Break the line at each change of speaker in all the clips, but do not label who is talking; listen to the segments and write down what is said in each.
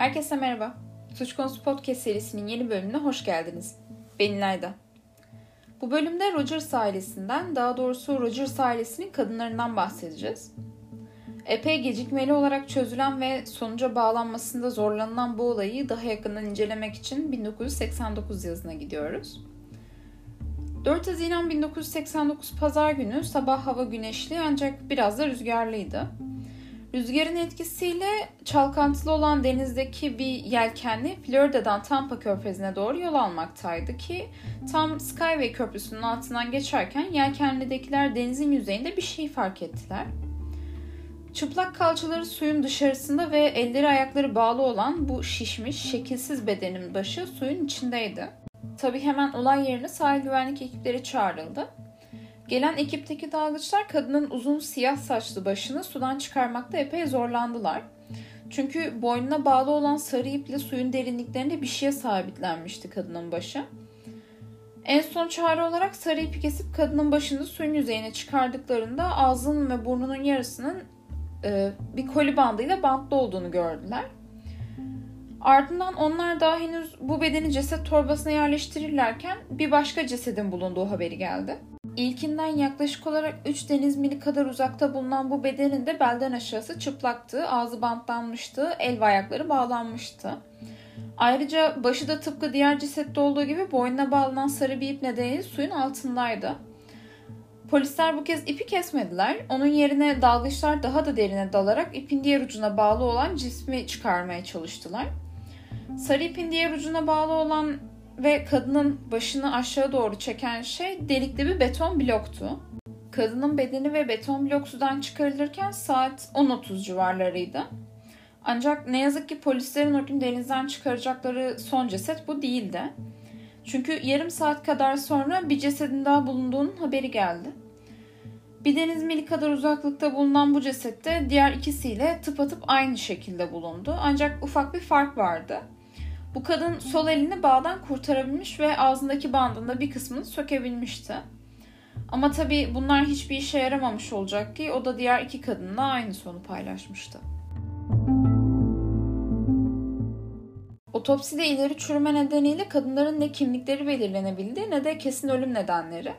Herkese merhaba. Suç Konusu Podcast serisinin yeni bölümüne hoş geldiniz. Ben İlayda. Bu bölümde Rogers ailesinden, daha doğrusu Rogers ailesinin kadınlarından bahsedeceğiz. Epey gecikmeli olarak çözülen ve sonuca bağlanmasında zorlanılan bu olayı daha yakından incelemek için 1989 yazına gidiyoruz. 4 Haziran 1989 Pazar günü sabah hava güneşli ancak biraz da rüzgarlıydı. Rüzgarın etkisiyle çalkantılı olan denizdeki bir yelkenli Florida'dan Tampa körfezine doğru yol almaktaydı ki tam Skyway köprüsünün altından geçerken yelkenlidekiler denizin yüzeyinde bir şey fark ettiler. Çıplak kalçaları suyun dışarısında ve elleri ayakları bağlı olan bu şişmiş, şekilsiz bedenin başı suyun içindeydi. Tabi hemen olay yerine sahil güvenlik ekipleri çağrıldı. Gelen ekipteki dalgıçlar kadının uzun siyah saçlı başını sudan çıkarmakta epey zorlandılar. Çünkü boynuna bağlı olan sarı iple suyun derinliklerinde bir şeye sabitlenmişti kadının başı. En son çare olarak sarı ipi kesip kadının başını suyun yüzeyine çıkardıklarında ağzının ve burnunun yarısının e, bir koli bandıyla bantlı olduğunu gördüler. Ardından onlar daha henüz bu bedeni ceset torbasına yerleştirirlerken bir başka cesedin bulunduğu haberi geldi. İlkinden yaklaşık olarak 3 deniz mili kadar uzakta bulunan bu bedenin de belden aşağısı çıplaktı, ağzı bantlanmıştı, el ve ayakları bağlanmıştı. Ayrıca başı da tıpkı diğer cesette olduğu gibi boynuna bağlanan sarı bir ip nedeniyle suyun altındaydı. Polisler bu kez ipi kesmediler. Onun yerine dalgıçlar daha da derine dalarak ipin diğer ucuna bağlı olan cismi çıkarmaya çalıştılar. Sarı ipin diğer ucuna bağlı olan ve kadının başını aşağı doğru çeken şey delikli bir beton bloktu. Kadının bedeni ve beton blok sudan çıkarılırken saat 10.30 civarlarıydı. Ancak ne yazık ki polislerin o gün denizden çıkaracakları son ceset bu değildi. Çünkü yarım saat kadar sonra bir cesedin daha bulunduğunun haberi geldi. Bir deniz mili kadar uzaklıkta bulunan bu cesette diğer ikisiyle tıpatıp aynı şekilde bulundu. Ancak ufak bir fark vardı. Bu kadın sol elini bağdan kurtarabilmiş ve ağzındaki bandında bir kısmını sökebilmişti. Ama tabi bunlar hiçbir işe yaramamış olacak ki o da diğer iki kadınla aynı sonu paylaşmıştı. Otopside ileri çürüme nedeniyle kadınların ne kimlikleri belirlenebildi ne de kesin ölüm nedenleri.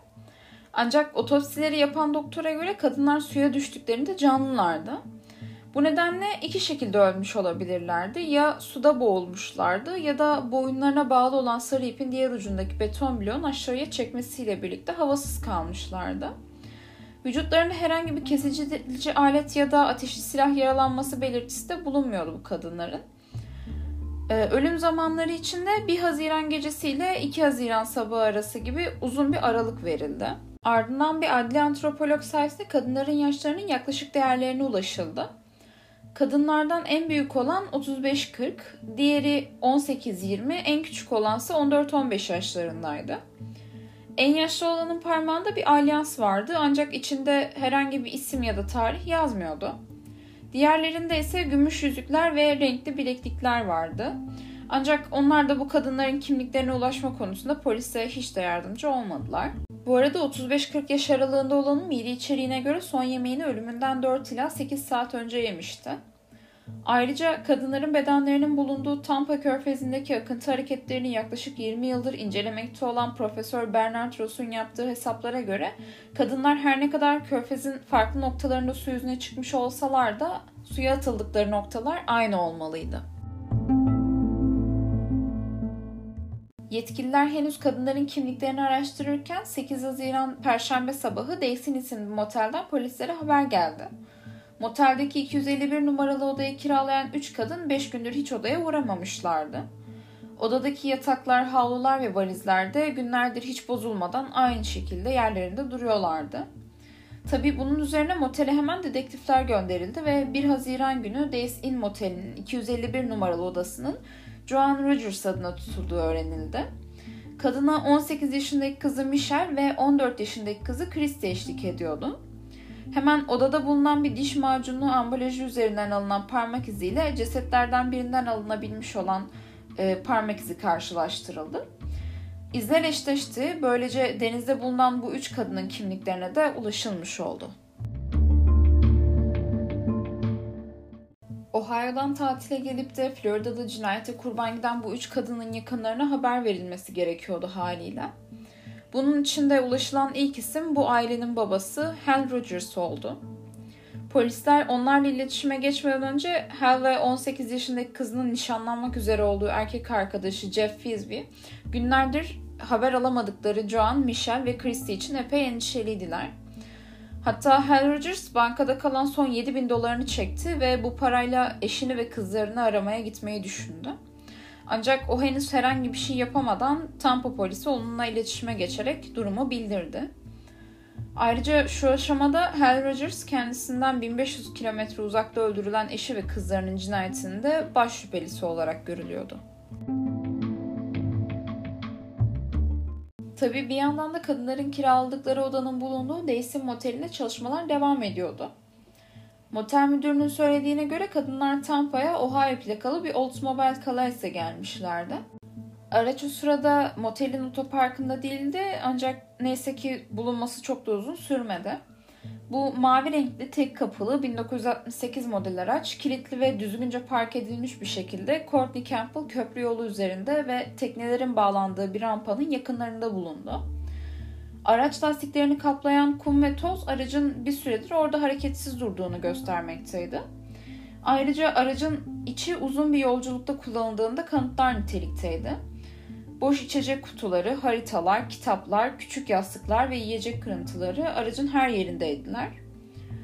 Ancak otopsileri yapan doktora göre kadınlar suya düştüklerinde canlılardı. Bu nedenle iki şekilde ölmüş olabilirlerdi. Ya suda boğulmuşlardı ya da boyunlarına bağlı olan sarı ipin diğer ucundaki beton bloğun aşağıya çekmesiyle birlikte havasız kalmışlardı. Vücutlarında herhangi bir kesici alet ya da ateşli silah yaralanması belirtisi de bulunmuyordu bu kadınların. Ee, ölüm zamanları içinde 1 Haziran gecesi ile 2 Haziran sabahı arası gibi uzun bir aralık verildi. Ardından bir adli antropolog sayesinde kadınların yaşlarının yaklaşık değerlerine ulaşıldı. Kadınlardan en büyük olan 35-40, diğeri 18-20, en küçük olansa 14-15 yaşlarındaydı. En yaşlı olanın parmağında bir alyans vardı ancak içinde herhangi bir isim ya da tarih yazmıyordu. Diğerlerinde ise gümüş yüzükler ve renkli bileklikler vardı. Ancak onlar da bu kadınların kimliklerine ulaşma konusunda polise hiç de yardımcı olmadılar. Bu arada 35-40 yaş aralığında olanın mide içeriğine göre son yemeğini ölümünden 4 ila 8 saat önce yemişti. Ayrıca kadınların bedenlerinin bulunduğu Tampa Körfezi'ndeki akıntı hareketlerini yaklaşık 20 yıldır incelemekte olan Profesör Bernard Ross'un yaptığı hesaplara göre kadınlar her ne kadar körfezin farklı noktalarında su yüzüne çıkmış olsalar da suya atıldıkları noktalar aynı olmalıydı. Yetkililer henüz kadınların kimliklerini araştırırken 8 Haziran Perşembe sabahı Dayson isimli motelden polislere haber geldi. Moteldeki 251 numaralı odayı kiralayan 3 kadın 5 gündür hiç odaya uğramamışlardı. Odadaki yataklar, havlular ve valizler de günlerdir hiç bozulmadan aynı şekilde yerlerinde duruyorlardı. Tabi bunun üzerine motele hemen dedektifler gönderildi ve 1 Haziran günü Days Inn Motel'in 251 numaralı odasının Joan Rogers adına tutulduğu öğrenildi. Kadına 18 yaşındaki kızı Michelle ve 14 yaşındaki kızı Christy eşlik ediyordu. Hemen odada bulunan bir diş macunu ambalajı üzerinden alınan parmak iziyle cesetlerden birinden alınabilmiş olan e, parmak izi karşılaştırıldı. İzler eşleşti. Böylece denizde bulunan bu üç kadının kimliklerine de ulaşılmış oldu. Ohio'dan tatile gelip de Florida'da cinayete kurban giden bu üç kadının yakınlarına haber verilmesi gerekiyordu haliyle. Bunun için de ulaşılan ilk isim bu ailenin babası Hal Rogers oldu. Polisler onlarla iletişime geçmeden önce Hal ve 18 yaşındaki kızının nişanlanmak üzere olduğu erkek arkadaşı Jeff Fisby günlerdir haber alamadıkları Joan, Michelle ve Christy için epey endişeliydiler. Hatta Hal Rogers bankada kalan son 7 bin dolarını çekti ve bu parayla eşini ve kızlarını aramaya gitmeyi düşündü. Ancak o henüz herhangi bir şey yapamadan Tampa polisi onunla iletişime geçerek durumu bildirdi. Ayrıca şu aşamada Hal Rogers kendisinden 1500 kilometre uzakta öldürülen eşi ve kızlarının cinayetinde baş şüphelisi olarak görülüyordu. Tabii bir yandan da kadınların kiraladıkları odanın bulunduğu Days'in motelinde çalışmalar devam ediyordu. Motel müdürünün söylediğine göre kadınlar Tampa'ya Ohio plakalı bir Oldsmobile Calais'e gelmişlerdi. Araç o sırada motelin otoparkında değildi ancak neyse ki bulunması çok da uzun sürmedi. Bu mavi renkli tek kapılı 1968 model araç kilitli ve düzgünce park edilmiş bir şekilde Courtney Campbell köprü yolu üzerinde ve teknelerin bağlandığı bir rampanın yakınlarında bulundu. Araç lastiklerini kaplayan kum ve toz aracın bir süredir orada hareketsiz durduğunu göstermekteydi. Ayrıca aracın içi uzun bir yolculukta kullanıldığında kanıtlar nitelikteydi. Boş içecek kutuları, haritalar, kitaplar, küçük yastıklar ve yiyecek kırıntıları aracın her yerindeydiler.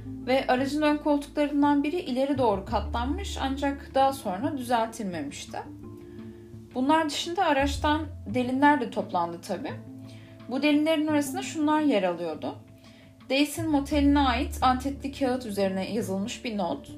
Ve aracın ön koltuklarından biri ileri doğru katlanmış ancak daha sonra düzeltilmemişti. Bunlar dışında araçtan delinler de toplandı tabi. Bu delinlerin arasında şunlar yer alıyordu. Dace'in moteline ait antetli kağıt üzerine yazılmış bir not.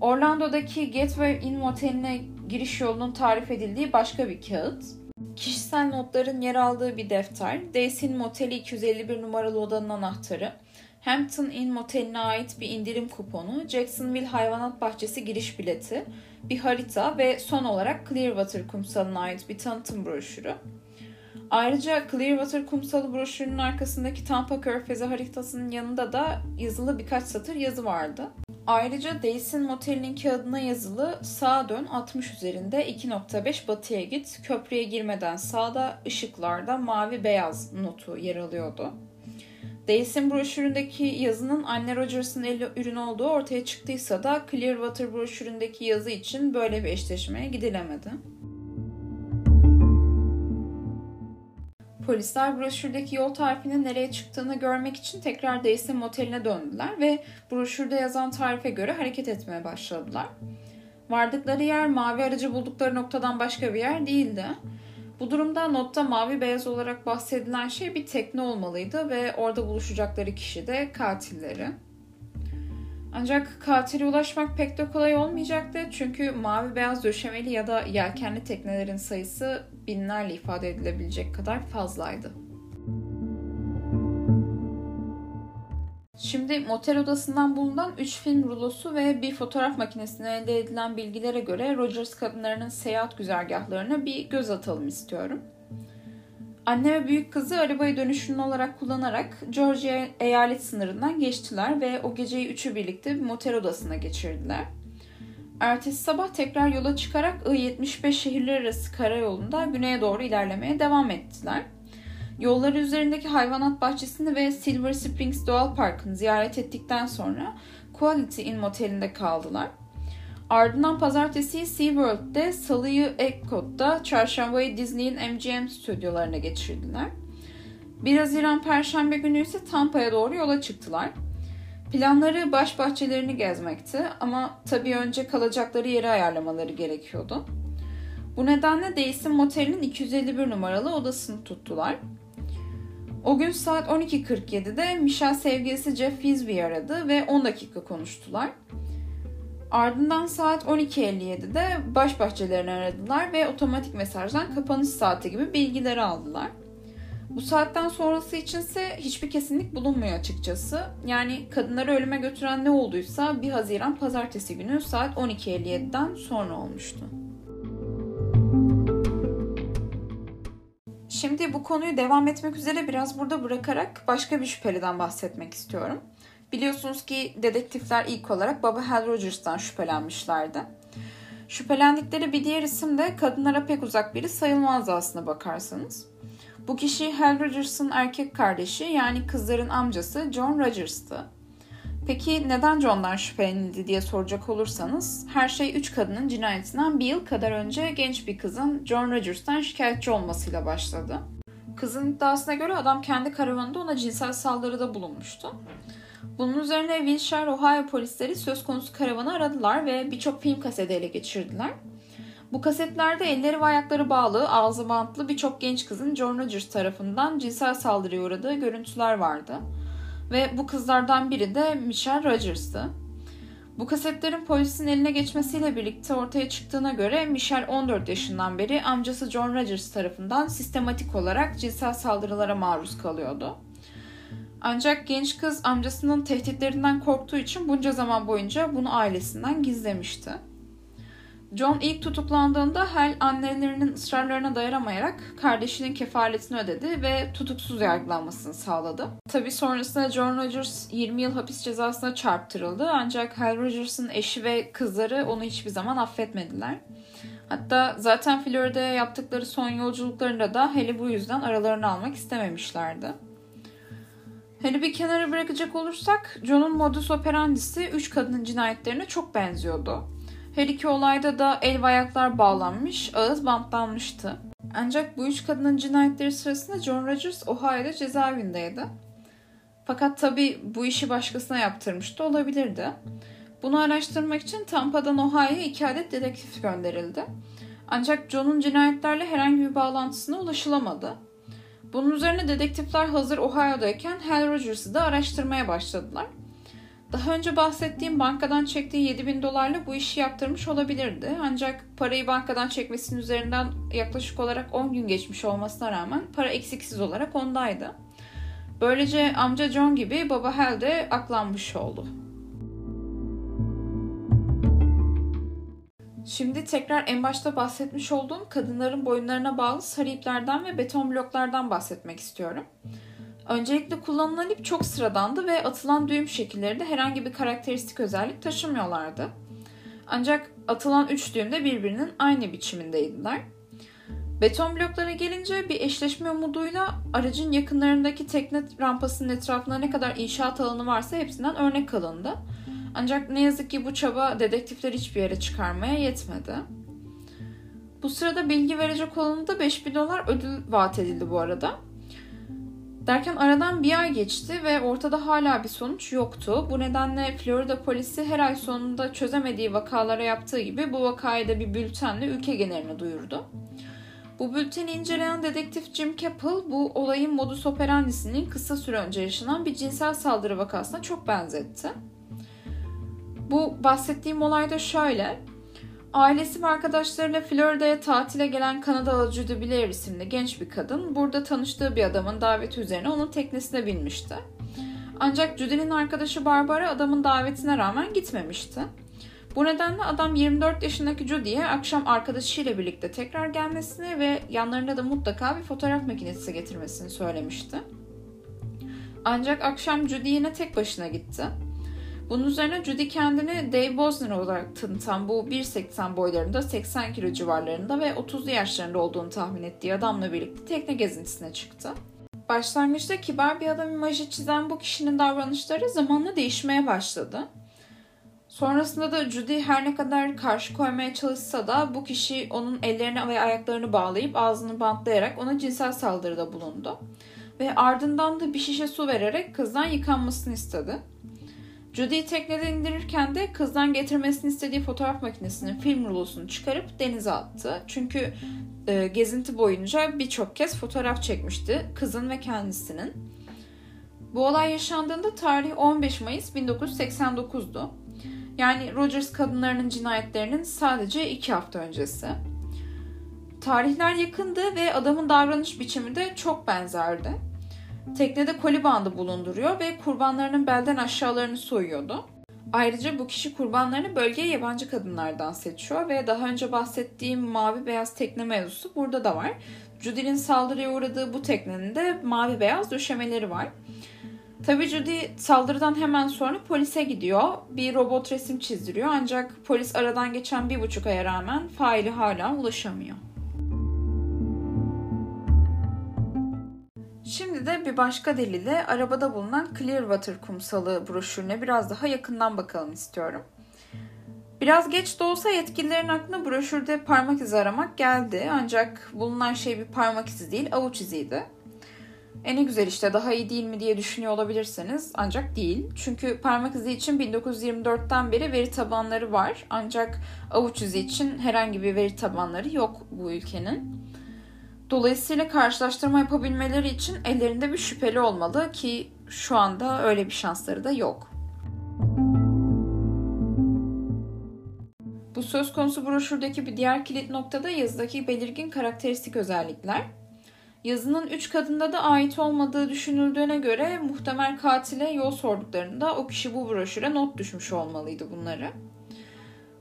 Orlando'daki Gateway Inn moteline giriş yolunun tarif edildiği başka bir kağıt Kişisel notların yer aldığı bir defter, Dace'in Moteli 251 numaralı odanın anahtarı, Hampton Inn Moteli'ne ait bir indirim kuponu, Jacksonville Hayvanat Bahçesi giriş bileti, bir harita ve son olarak Clearwater kumsalına ait bir tanıtım broşürü. Ayrıca Clearwater kumsalı broşürünün arkasındaki Tampa Körfezi haritasının yanında da yazılı birkaç satır yazı vardı. Ayrıca Days'in motelinin kağıdına yazılı sağa dön 60 üzerinde 2.5 batıya git köprüye girmeden sağda ışıklarda mavi beyaz notu yer alıyordu. Days'in broşüründeki yazının anne Rogers'ın el ürünü olduğu ortaya çıktıysa da Clearwater broşüründeki yazı için böyle bir eşleşmeye gidilemedi. Polisler broşürdeki yol tarifinin nereye çıktığını görmek için tekrar Dace'in moteline döndüler ve broşürde yazan tarife göre hareket etmeye başladılar. Vardıkları yer mavi aracı buldukları noktadan başka bir yer değildi. Bu durumda notta mavi beyaz olarak bahsedilen şey bir tekne olmalıydı ve orada buluşacakları kişi de katilleri. Ancak katile ulaşmak pek de kolay olmayacaktı çünkü mavi beyaz döşemeli ya da yelkenli teknelerin sayısı binlerle ifade edilebilecek kadar fazlaydı. Şimdi motel odasından bulunan 3 film rulosu ve bir fotoğraf makinesine elde edilen bilgilere göre Rogers kadınlarının seyahat güzergahlarına bir göz atalım istiyorum. Anne ve büyük kızı arabayı dönüşümlü olarak kullanarak Georgia eyalet sınırından geçtiler ve o geceyi üçü birlikte bir motel odasına geçirdiler. Ertesi sabah tekrar yola çıkarak I-75 şehirler arası karayolunda güneye doğru ilerlemeye devam ettiler. Yolları üzerindeki hayvanat bahçesini ve Silver Springs Doğal Parkı'nı ziyaret ettikten sonra Quality Inn motelinde kaldılar. Ardından pazartesi SeaWorld'de, salıyı Epcot'ta, çarşambayı Disney'in MGM stüdyolarına geçirdiler. 1 Haziran Perşembe günü ise Tampa'ya doğru yola çıktılar. Planları baş bahçelerini gezmekti ama tabii önce kalacakları yeri ayarlamaları gerekiyordu. Bu nedenle Dace'in motelinin 251 numaralı odasını tuttular. O gün saat 12.47'de Michelle sevgilisi Jeff Fisby aradı ve 10 dakika konuştular. Ardından saat 12.57'de baş bahçelerini aradılar ve otomatik mesajdan kapanış saati gibi bilgileri aldılar. Bu saatten sonrası içinse hiçbir kesinlik bulunmuyor açıkçası. Yani kadınları ölüme götüren ne olduysa 1 Haziran pazartesi günü saat 12.57'den sonra olmuştu. Şimdi bu konuyu devam etmek üzere biraz burada bırakarak başka bir şüpheliden bahsetmek istiyorum. Biliyorsunuz ki dedektifler ilk olarak Baba Hal Rogers'tan şüphelenmişlerdi. Şüphelendikleri bir diğer isim de kadınlara pek uzak biri sayılmazdı aslına bakarsanız. Bu kişi Hal Rogers'ın erkek kardeşi yani kızların amcası John Rogers'tı. Peki neden John'dan şüphelenildi diye soracak olursanız her şey üç kadının cinayetinden bir yıl kadar önce genç bir kızın John Rogers'tan şikayetçi olmasıyla başladı. Kızın iddiasına göre adam kendi karavanında ona cinsel saldırıda bulunmuştu. Bunun üzerine Wilshire, Ohio polisleri söz konusu karavanı aradılar ve birçok film kaseti ele geçirdiler. Bu kasetlerde elleri ve ayakları bağlı, ağzı bantlı birçok genç kızın John Rogers tarafından cinsel saldırıya uğradığı görüntüler vardı. Ve bu kızlardan biri de Michelle Rogers'tı. Bu kasetlerin polisin eline geçmesiyle birlikte ortaya çıktığına göre Michelle 14 yaşından beri amcası John Rogers tarafından sistematik olarak cinsel saldırılara maruz kalıyordu. Ancak genç kız amcasının tehditlerinden korktuğu için bunca zaman boyunca bunu ailesinden gizlemişti. John ilk tutuklandığında Hal annelerinin ısrarlarına dayanamayarak kardeşinin kefaletini ödedi ve tutuksuz yargılanmasını sağladı. Tabi sonrasında John Rogers 20 yıl hapis cezasına çarptırıldı ancak Hal Rogers'ın eşi ve kızları onu hiçbir zaman affetmediler. Hatta zaten Florida'ya yaptıkları son yolculuklarında da Hal'i bu yüzden aralarını almak istememişlerdi. Hal'i bir kenara bırakacak olursak John'un modus operandisi üç kadının cinayetlerine çok benziyordu. Her iki olayda da el ve ayaklar bağlanmış, ağız bantlanmıştı. Ancak bu üç kadının cinayetleri sırasında John Rogers Ohio'da cezaevindeydi. Fakat tabi bu işi başkasına yaptırmış da olabilirdi. Bunu araştırmak için Tampa'dan Ohio'ya iki adet dedektif gönderildi. Ancak John'un cinayetlerle herhangi bir bağlantısına ulaşılamadı. Bunun üzerine dedektifler hazır Ohio'dayken Hal Rogers'ı da araştırmaya başladılar. Daha önce bahsettiğim bankadan çektiği 7 bin dolarla bu işi yaptırmış olabilirdi. Ancak parayı bankadan çekmesinin üzerinden yaklaşık olarak 10 gün geçmiş olmasına rağmen para eksiksiz olarak ondaydı. Böylece amca John gibi baba Hal de aklanmış oldu. Şimdi tekrar en başta bahsetmiş olduğum kadınların boyunlarına bağlı sarı iplerden ve beton bloklardan bahsetmek istiyorum. Öncelikle kullanılan ip çok sıradandı ve atılan düğüm şekilleri de herhangi bir karakteristik özellik taşımıyorlardı. Ancak atılan üç düğüm de birbirinin aynı biçimindeydiler. Beton bloklara gelince bir eşleşme umuduyla aracın yakınlarındaki tekne rampasının etrafında ne kadar inşaat alanı varsa hepsinden örnek alındı. Ancak ne yazık ki bu çaba dedektifler hiçbir yere çıkarmaya yetmedi. Bu sırada bilgi verecek olanı da 5000 dolar ödül vaat edildi bu arada. Derken aradan bir ay geçti ve ortada hala bir sonuç yoktu. Bu nedenle Florida polisi her ay sonunda çözemediği vakalara yaptığı gibi bu vakayı da bir bültenle ülke geneline duyurdu. Bu bülteni inceleyen dedektif Jim Capel bu olayın modus operandisinin kısa süre önce yaşanan bir cinsel saldırı vakasına çok benzetti. Bu bahsettiğim olay da şöyle. Ailesi ve arkadaşlarıyla Florida'ya tatile gelen Kanadalı Judy Blair isimli genç bir kadın burada tanıştığı bir adamın daveti üzerine onun teknesine binmişti. Ancak Judy'nin arkadaşı Barbara adamın davetine rağmen gitmemişti. Bu nedenle adam 24 yaşındaki Judy'ye akşam arkadaşıyla birlikte tekrar gelmesini ve yanlarında da mutlaka bir fotoğraf makinesi getirmesini söylemişti. Ancak akşam Judy yine tek başına gitti. Bunun üzerine Judy kendini Dave Bosner olarak tanıtan bu 1.80 boylarında 80 kilo civarlarında ve 30'lu yaşlarında olduğunu tahmin ettiği adamla birlikte tekne gezintisine çıktı. Başlangıçta kibar bir adam imajı çizen bu kişinin davranışları zamanla değişmeye başladı. Sonrasında da Judy her ne kadar karşı koymaya çalışsa da bu kişi onun ellerini ve ayaklarını bağlayıp ağzını bantlayarak ona cinsel saldırıda bulundu. Ve ardından da bir şişe su vererek kızdan yıkanmasını istedi. Judy'yi tekneden indirirken de kızdan getirmesini istediği fotoğraf makinesinin film rulosunu çıkarıp denize attı. Çünkü e, gezinti boyunca birçok kez fotoğraf çekmişti kızın ve kendisinin. Bu olay yaşandığında tarih 15 Mayıs 1989'du. Yani Rogers kadınlarının cinayetlerinin sadece iki hafta öncesi. Tarihler yakındı ve adamın davranış biçimi de çok benzerdi. Teknede koli bandı bulunduruyor ve kurbanlarının belden aşağılarını soyuyordu. Ayrıca bu kişi kurbanlarını bölgeye yabancı kadınlardan seçiyor ve daha önce bahsettiğim mavi beyaz tekne mevzusu burada da var. Judy'nin saldırıya uğradığı bu teknenin de mavi beyaz döşemeleri var. Tabii Judy saldırıdan hemen sonra polise gidiyor. Bir robot resim çizdiriyor ancak polis aradan geçen bir buçuk aya rağmen faili hala ulaşamıyor. Şimdi de bir başka delile arabada bulunan Clearwater kumsalı broşürüne biraz daha yakından bakalım istiyorum. Biraz geç de olsa yetkililerin aklına broşürde parmak izi aramak geldi. Ancak bulunan şey bir parmak izi değil, avuç iziydi. E ne güzel işte daha iyi değil mi diye düşünüyor olabilirsiniz. Ancak değil. Çünkü parmak izi için 1924'ten beri veri tabanları var. Ancak avuç izi için herhangi bir veri tabanları yok bu ülkenin. Dolayısıyla karşılaştırma yapabilmeleri için ellerinde bir şüpheli olmalı ki şu anda öyle bir şansları da yok. Bu söz konusu broşürdeki bir diğer kilit noktada yazıdaki belirgin karakteristik özellikler. Yazının üç kadında da ait olmadığı düşünüldüğüne göre muhtemel katile yol sorduklarında o kişi bu broşüre not düşmüş olmalıydı bunları.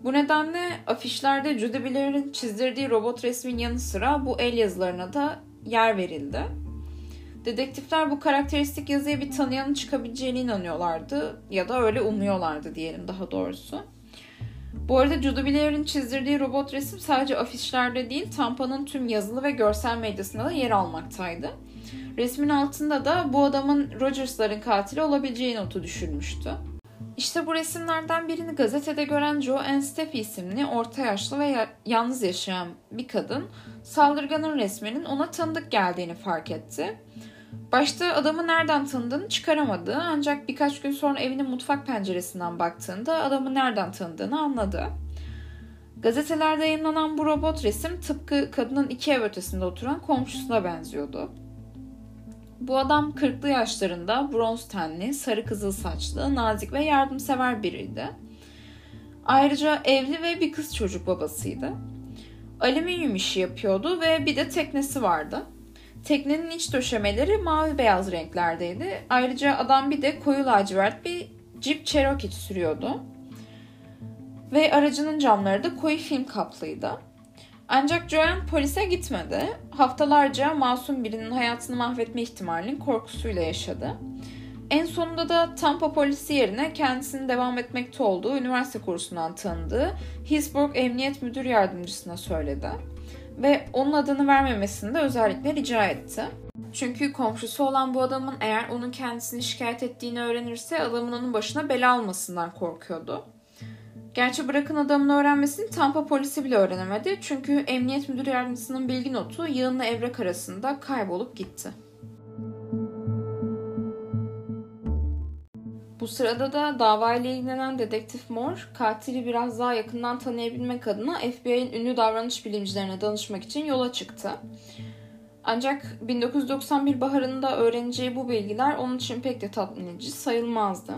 Bu nedenle afişlerde Judy Blair'in çizdirdiği robot resmin yanı sıra bu el yazılarına da yer verildi. Dedektifler bu karakteristik yazıya bir tanıyanın çıkabileceğine inanıyorlardı ya da öyle umuyorlardı diyelim daha doğrusu. Bu arada Judy Blair'in çizdirdiği robot resim sadece afişlerde değil Tampa'nın tüm yazılı ve görsel medyasında da yer almaktaydı. Resmin altında da bu adamın Rogers'ların katili olabileceği notu düşürmüştü. İşte bu resimlerden birini gazetede gören Joe Ann Steffi isimli orta yaşlı ve yalnız yaşayan bir kadın saldırganın resminin ona tanıdık geldiğini fark etti. Başta adamı nereden tanıdığını çıkaramadı ancak birkaç gün sonra evinin mutfak penceresinden baktığında adamı nereden tanıdığını anladı. Gazetelerde yayınlanan bu robot resim tıpkı kadının iki ev ötesinde oturan komşusuna benziyordu. Bu adam 40'lı yaşlarında bronz tenli, sarı kızıl saçlı, nazik ve yardımsever biriydi. Ayrıca evli ve bir kız çocuk babasıydı. Alüminyum işi yapıyordu ve bir de teknesi vardı. Teknenin iç döşemeleri mavi beyaz renklerdeydi. Ayrıca adam bir de koyu lacivert bir Jeep Cherokee sürüyordu. Ve aracının camları da koyu film kaplıydı. Ancak Joanne polise gitmedi. Haftalarca masum birinin hayatını mahvetme ihtimalinin korkusuyla yaşadı. En sonunda da Tampa polisi yerine kendisinin devam etmekte olduğu üniversite kursundan tanıdığı Hillsborough Emniyet Müdür Yardımcısına söyledi. Ve onun adını vermemesini de özellikle rica etti. Çünkü komşusu olan bu adamın eğer onun kendisini şikayet ettiğini öğrenirse adamın onun başına bela almasından korkuyordu. Gerçi bırakın adamın öğrenmesini Tampa polisi bile öğrenemedi. Çünkü emniyet müdür yardımcısının bilgi notu yığınla evrak arasında kaybolup gitti. Bu sırada da davayla ilgilenen dedektif Moore, katili biraz daha yakından tanıyabilmek adına FBI'nin ünlü davranış bilimcilerine danışmak için yola çıktı. Ancak 1991 baharında öğreneceği bu bilgiler onun için pek de tatmin edici sayılmazdı.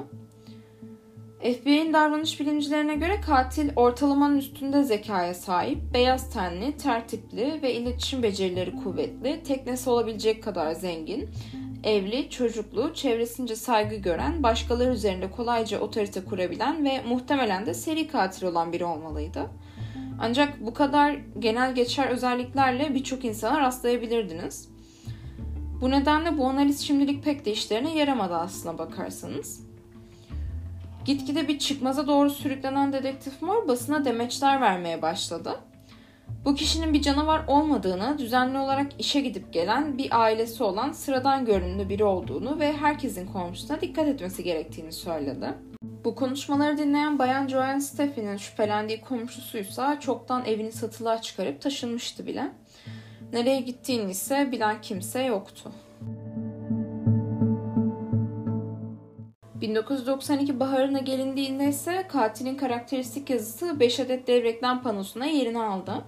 FBI'nin davranış bilimcilerine göre katil ortalamanın üstünde zekaya sahip, beyaz tenli, tertipli ve iletişim becerileri kuvvetli, teknesi olabilecek kadar zengin, evli, çocuklu, çevresince saygı gören, başkaları üzerinde kolayca otorite kurabilen ve muhtemelen de seri katil olan biri olmalıydı. Ancak bu kadar genel geçer özelliklerle birçok insana rastlayabilirdiniz. Bu nedenle bu analiz şimdilik pek de işlerine yaramadı aslına bakarsanız. Gitgide bir çıkmaza doğru sürüklenen dedektif Moore basına demeçler vermeye başladı. Bu kişinin bir canavar olmadığını, düzenli olarak işe gidip gelen bir ailesi olan sıradan görünümlü biri olduğunu ve herkesin komşusuna dikkat etmesi gerektiğini söyledi. Bu konuşmaları dinleyen Bayan Joanne Steffi'nin şüphelendiği komşusuysa çoktan evini satılığa çıkarıp taşınmıştı bile. Nereye gittiğini ise bilen kimse yoktu. 1992 baharına gelindiğinde ise katilin karakteristik yazısı 5 adet dev reklam panosuna yerini aldı.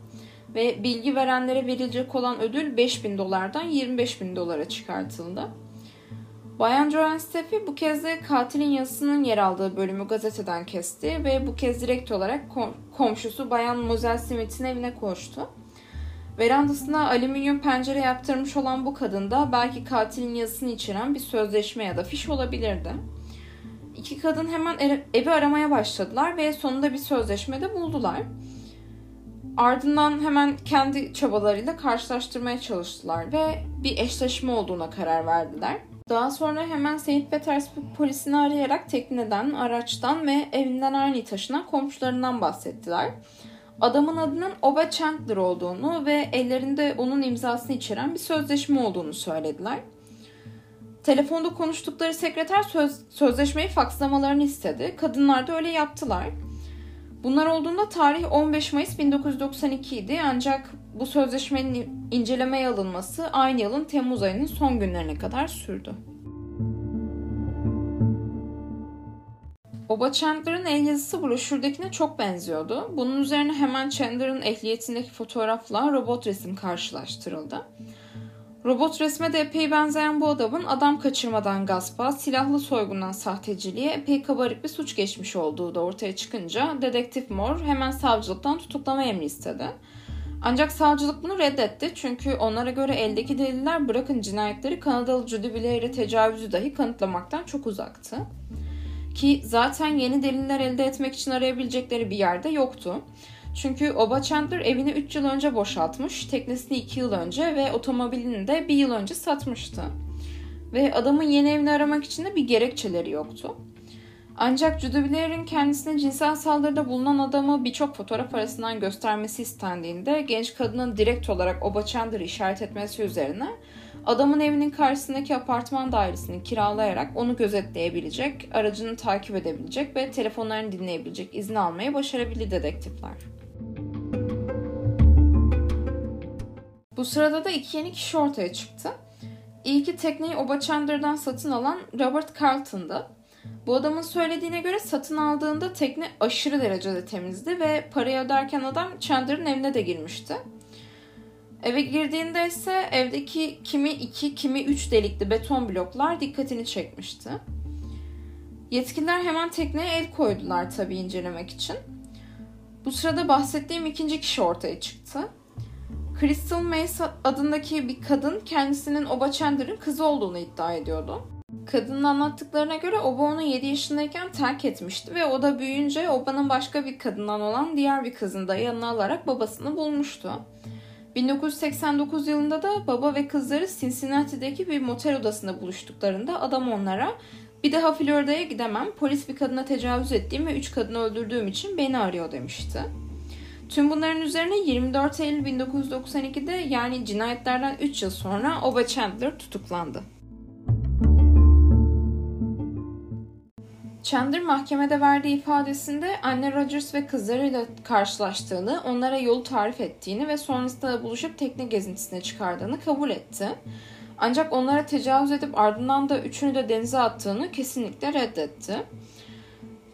Ve bilgi verenlere verilecek olan ödül 5000 dolardan 25 bin dolara çıkartıldı. Bayan Joanne Steffi bu kez de katilin yazısının yer aldığı bölümü gazeteden kesti ve bu kez direkt olarak komşusu Bayan Moselle Smith'in evine koştu. Verandasına alüminyum pencere yaptırmış olan bu kadın da belki katilin yazısını içeren bir sözleşme ya da fiş olabilirdi. İki kadın hemen evi aramaya başladılar ve sonunda bir sözleşmede buldular. Ardından hemen kendi çabalarıyla karşılaştırmaya çalıştılar ve bir eşleşme olduğuna karar verdiler. Daha sonra hemen St. Petersburg polisini arayarak tekneden, araçtan ve evinden aynı taşınan komşularından bahsettiler. Adamın adının Oba Chandler olduğunu ve ellerinde onun imzasını içeren bir sözleşme olduğunu söylediler. Telefonda konuştukları sekreter söz, sözleşmeyi fakslamalarını istedi. Kadınlar da öyle yaptılar. Bunlar olduğunda tarih 15 Mayıs 1992 idi ancak bu sözleşmenin incelemeye alınması aynı yılın Temmuz ayının son günlerine kadar sürdü. Oba Chandler'ın el yazısı broşürdekine çok benziyordu. Bunun üzerine hemen Chandler'ın ehliyetindeki fotoğrafla robot resim karşılaştırıldı. Robot resme de epey benzeyen bu adamın adam kaçırmadan gaspa, silahlı soygundan sahteciliğe epey kabarık bir suç geçmiş olduğu da ortaya çıkınca dedektif Moore hemen savcılıktan tutuklama emri istedi. Ancak savcılık bunu reddetti çünkü onlara göre eldeki deliller bırakın cinayetleri Kanadalı Judy Blair'e tecavüzü dahi kanıtlamaktan çok uzaktı. Ki zaten yeni deliller elde etmek için arayabilecekleri bir yerde yoktu. Çünkü Oba Chandler evini 3 yıl önce boşaltmış, teknesini 2 yıl önce ve otomobilini de 1 yıl önce satmıştı. Ve adamın yeni evini aramak için de bir gerekçeleri yoktu. Ancak Judy Blair'in kendisine cinsel saldırıda bulunan adamı birçok fotoğraf arasından göstermesi istendiğinde genç kadının direkt olarak Oba Chandler'ı işaret etmesi üzerine adamın evinin karşısındaki apartman dairesini kiralayarak onu gözetleyebilecek, aracını takip edebilecek ve telefonlarını dinleyebilecek izni almayı başarabildi dedektifler. Bu sırada da iki yeni kişi ortaya çıktı. İlki tekneyi Oba Chandler'dan satın alan Robert Carlton'dı. Bu adamın söylediğine göre satın aldığında tekne aşırı derecede temizdi ve parayı öderken adam Chandler'ın evine de girmişti. Eve girdiğinde ise evdeki kimi iki kimi üç delikli beton bloklar dikkatini çekmişti. Yetkililer hemen tekneye el koydular tabii incelemek için. Bu sırada bahsettiğim ikinci kişi ortaya çıktı. Crystal Mace adındaki bir kadın kendisinin Oba Chandler'ın kızı olduğunu iddia ediyordu. Kadının anlattıklarına göre Oba onu 7 yaşındayken terk etmişti ve o da büyüyünce Oba'nın başka bir kadından olan diğer bir kızını da yanına alarak babasını bulmuştu. 1989 yılında da baba ve kızları Cincinnati'deki bir motel odasında buluştuklarında adam onlara bir daha Florida'ya gidemem. Polis bir kadına tecavüz ettiğim ve 3 kadını öldürdüğüm için beni arıyor demişti. Tüm bunların üzerine 24 Eylül 1992'de yani cinayetlerden 3 yıl sonra Oba Chandler tutuklandı. Chandler mahkemede verdiği ifadesinde anne Rogers ve kızlarıyla karşılaştığını, onlara yolu tarif ettiğini ve sonrasında buluşup tekne gezintisine çıkardığını kabul etti. Ancak onlara tecavüz edip ardından da üçünü de denize attığını kesinlikle reddetti.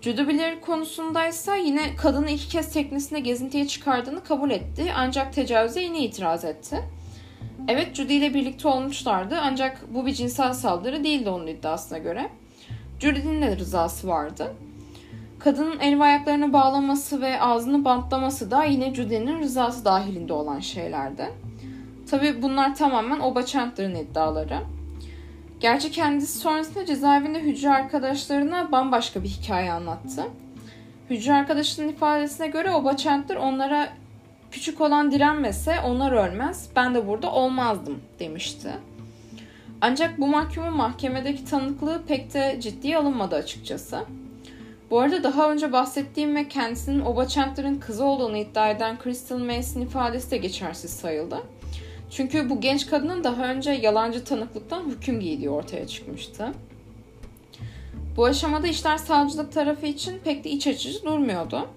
Blair konusundaysa yine kadını iki kez teknesine gezintiye çıkardığını kabul etti ancak tecavüze yine itiraz etti. Evet Judy ile birlikte olmuşlardı ancak bu bir cinsel saldırı değildi onun iddiasına göre. Judy'nin de rızası vardı. Kadının el ve ayaklarını bağlaması ve ağzını bantlaması da yine Judy'nin rızası dahilinde olan şeylerdi. Tabi bunlar tamamen Oba Chandler'ın iddiaları. Gerçi kendisi sonrasında cezaevinde hücre arkadaşlarına bambaşka bir hikaye anlattı. Hücre arkadaşının ifadesine göre Oba Chandler onlara küçük olan direnmese onlar ölmez, ben de burada olmazdım demişti. Ancak bu mahkumun mahkemedeki tanıklığı pek de ciddiye alınmadı açıkçası. Bu arada daha önce bahsettiğim ve kendisinin Oba Chandler'ın kızı olduğunu iddia eden Crystal Mason ifadesi de geçersiz sayıldı. Çünkü bu genç kadının daha önce yalancı tanıklıktan hüküm giydiği ortaya çıkmıştı. Bu aşamada işler savcılık tarafı için pek de iç açıcı durmuyordu.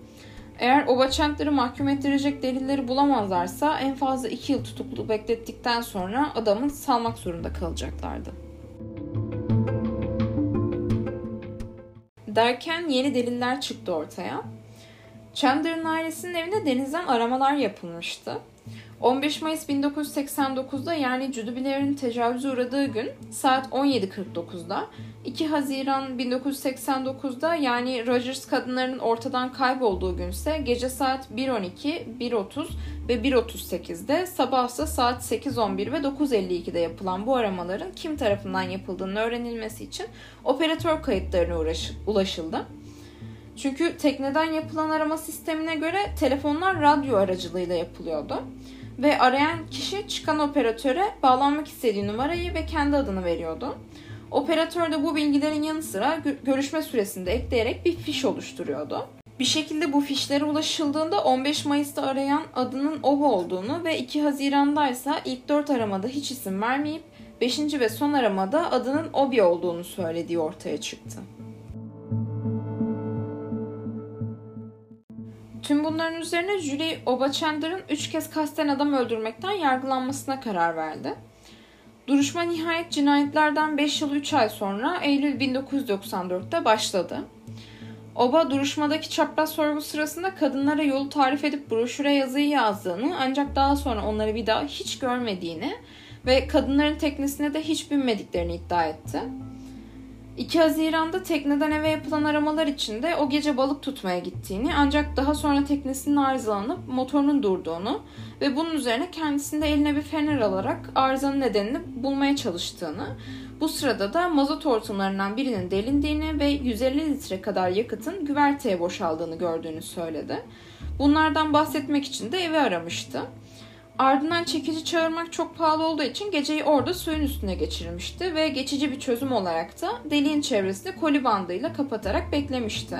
Eğer Oba Chandler'ı mahkum ettirecek delilleri bulamazlarsa en fazla 2 yıl tutuklu beklettikten sonra adamı salmak zorunda kalacaklardı. Derken yeni deliller çıktı ortaya. Chandler'ın ailesinin evine denizden aramalar yapılmıştı. 15 Mayıs 1989'da yani Judy tecavüze uğradığı gün saat 17.49'da 2 Haziran 1989'da yani Rogers kadınlarının ortadan kaybolduğu günse gece saat 1.12, 1.30 ve 1.38'de sabah ise saat 8.11 ve 9.52'de yapılan bu aramaların kim tarafından yapıldığını öğrenilmesi için operatör kayıtlarına ulaşıldı. Çünkü tekneden yapılan arama sistemine göre telefonlar radyo aracılığıyla yapılıyordu. Ve arayan kişi çıkan operatöre bağlanmak istediği numarayı ve kendi adını veriyordu. Operatör de bu bilgilerin yanı sıra görüşme süresinde ekleyerek bir fiş oluşturuyordu. Bir şekilde bu fişlere ulaşıldığında 15 Mayıs'ta arayan adının Ova olduğunu ve 2 Haziran'da ise ilk 4 aramada hiç isim vermeyip 5. ve son aramada adının Obi olduğunu söylediği ortaya çıktı. Tüm bunların üzerine Julie Obachander'ın 3 kez kasten adam öldürmekten yargılanmasına karar verdi. Duruşma nihayet cinayetlerden 5 yıl 3 ay sonra Eylül 1994'te başladı. Oba duruşmadaki çapraz sorgu sırasında kadınlara yolu tarif edip broşüre yazıyı yazdığını ancak daha sonra onları bir daha hiç görmediğini ve kadınların teknesine de hiç binmediklerini iddia etti. 2 Haziran'da tekneden eve yapılan aramalar içinde o gece balık tutmaya gittiğini ancak daha sonra teknesinin arızalanıp motorunun durduğunu ve bunun üzerine kendisinde eline bir fener alarak arızanın nedenini bulmaya çalıştığını, bu sırada da mazot hortumlarından birinin delindiğini ve 150 litre kadar yakıtın güverteye boşaldığını gördüğünü söyledi. Bunlardan bahsetmek için de evi aramıştı. Ardından çekici çağırmak çok pahalı olduğu için geceyi orada suyun üstüne geçirmişti ve geçici bir çözüm olarak da deliğin çevresini koli bandıyla kapatarak beklemişti.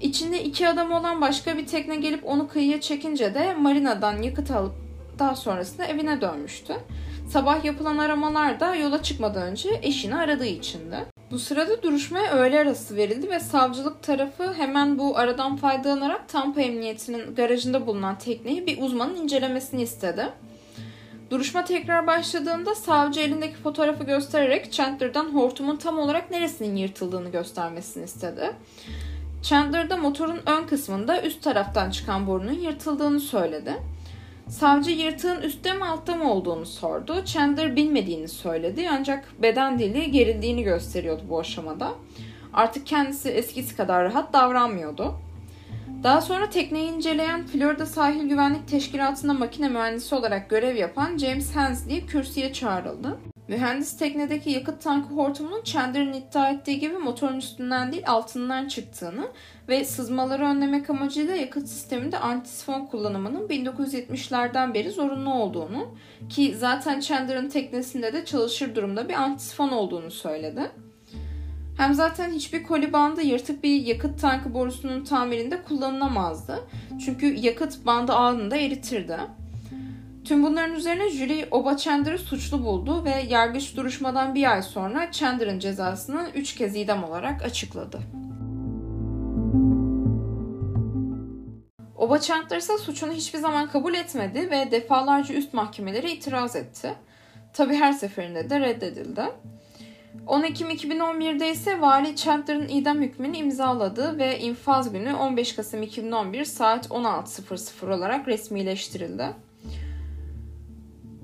İçinde iki adam olan başka bir tekne gelip onu kıyıya çekince de marinadan yakıt alıp daha sonrasında evine dönmüştü. Sabah yapılan aramalar da yola çıkmadan önce eşini aradığı içindi. Bu sırada duruşmaya öğle arası verildi ve savcılık tarafı hemen bu aradan faydalanarak Tampa Emniyeti'nin garajında bulunan tekneyi bir uzmanın incelemesini istedi. Duruşma tekrar başladığında savcı elindeki fotoğrafı göstererek Chandler'dan hortumun tam olarak neresinin yırtıldığını göstermesini istedi. Chandler da motorun ön kısmında üst taraftan çıkan borunun yırtıldığını söyledi. Savcı yırtığın üstte mi altta mı olduğunu sordu. Chandler bilmediğini söyledi ancak beden dili gerildiğini gösteriyordu bu aşamada. Artık kendisi eskisi kadar rahat davranmıyordu. Daha sonra tekneyi inceleyen Florida Sahil Güvenlik Teşkilatı'nda makine mühendisi olarak görev yapan James Hensley kürsüye çağrıldı. Mühendis teknedeki yakıt tankı hortumunun Chandler'ın iddia ettiği gibi motorun üstünden değil altından çıktığını ve sızmaları önlemek amacıyla yakıt sisteminde antisifon kullanımının 1970'lerden beri zorunlu olduğunu ki zaten Chandler'ın teknesinde de çalışır durumda bir antisifon olduğunu söyledi. Hem zaten hiçbir koli bandı yırtık bir yakıt tankı borusunun tamirinde kullanılamazdı. Çünkü yakıt bandı anında eritirdi. Tüm bunların üzerine jüri Oba Chandler'ı suçlu buldu ve yargıç duruşmadan bir ay sonra Chandler'ın cezasını 3 kez idam olarak açıkladı. Oba Chandler ise suçunu hiçbir zaman kabul etmedi ve defalarca üst mahkemelere itiraz etti. Tabi her seferinde de reddedildi. 10 Ekim 2011'de ise vali Chandler'ın idam hükmünü imzaladı ve infaz günü 15 Kasım 2011 saat 16.00 olarak resmileştirildi.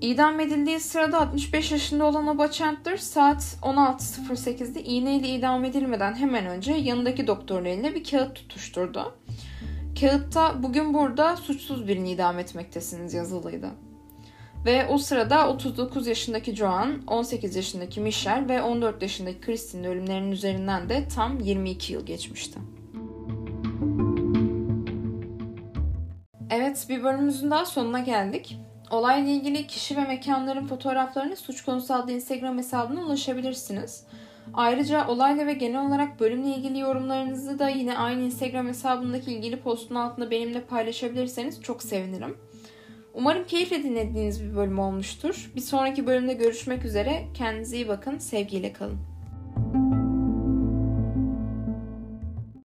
İdam edildiği sırada 65 yaşında olan Oba Chandler saat 16.08'de iğneyle idam edilmeden hemen önce yanındaki doktorun eline bir kağıt tutuşturdu. Kağıtta bugün burada suçsuz birini idam etmektesiniz yazılıydı. Ve o sırada 39 yaşındaki Joan, 18 yaşındaki Michelle ve 14 yaşındaki Christine'in ölümlerinin üzerinden de tam 22 yıl geçmişti. Evet bir bölümümüzün daha sonuna geldik. Olayla ilgili kişi ve mekanların fotoğraflarını Suç Konusu adlı Instagram hesabına ulaşabilirsiniz. Ayrıca olayla ve genel olarak bölümle ilgili yorumlarınızı da yine aynı Instagram hesabındaki ilgili postun altında benimle paylaşabilirseniz çok sevinirim. Umarım keyifle dinlediğiniz bir bölüm olmuştur. Bir sonraki bölümde görüşmek üzere. Kendinize iyi bakın. Sevgiyle kalın.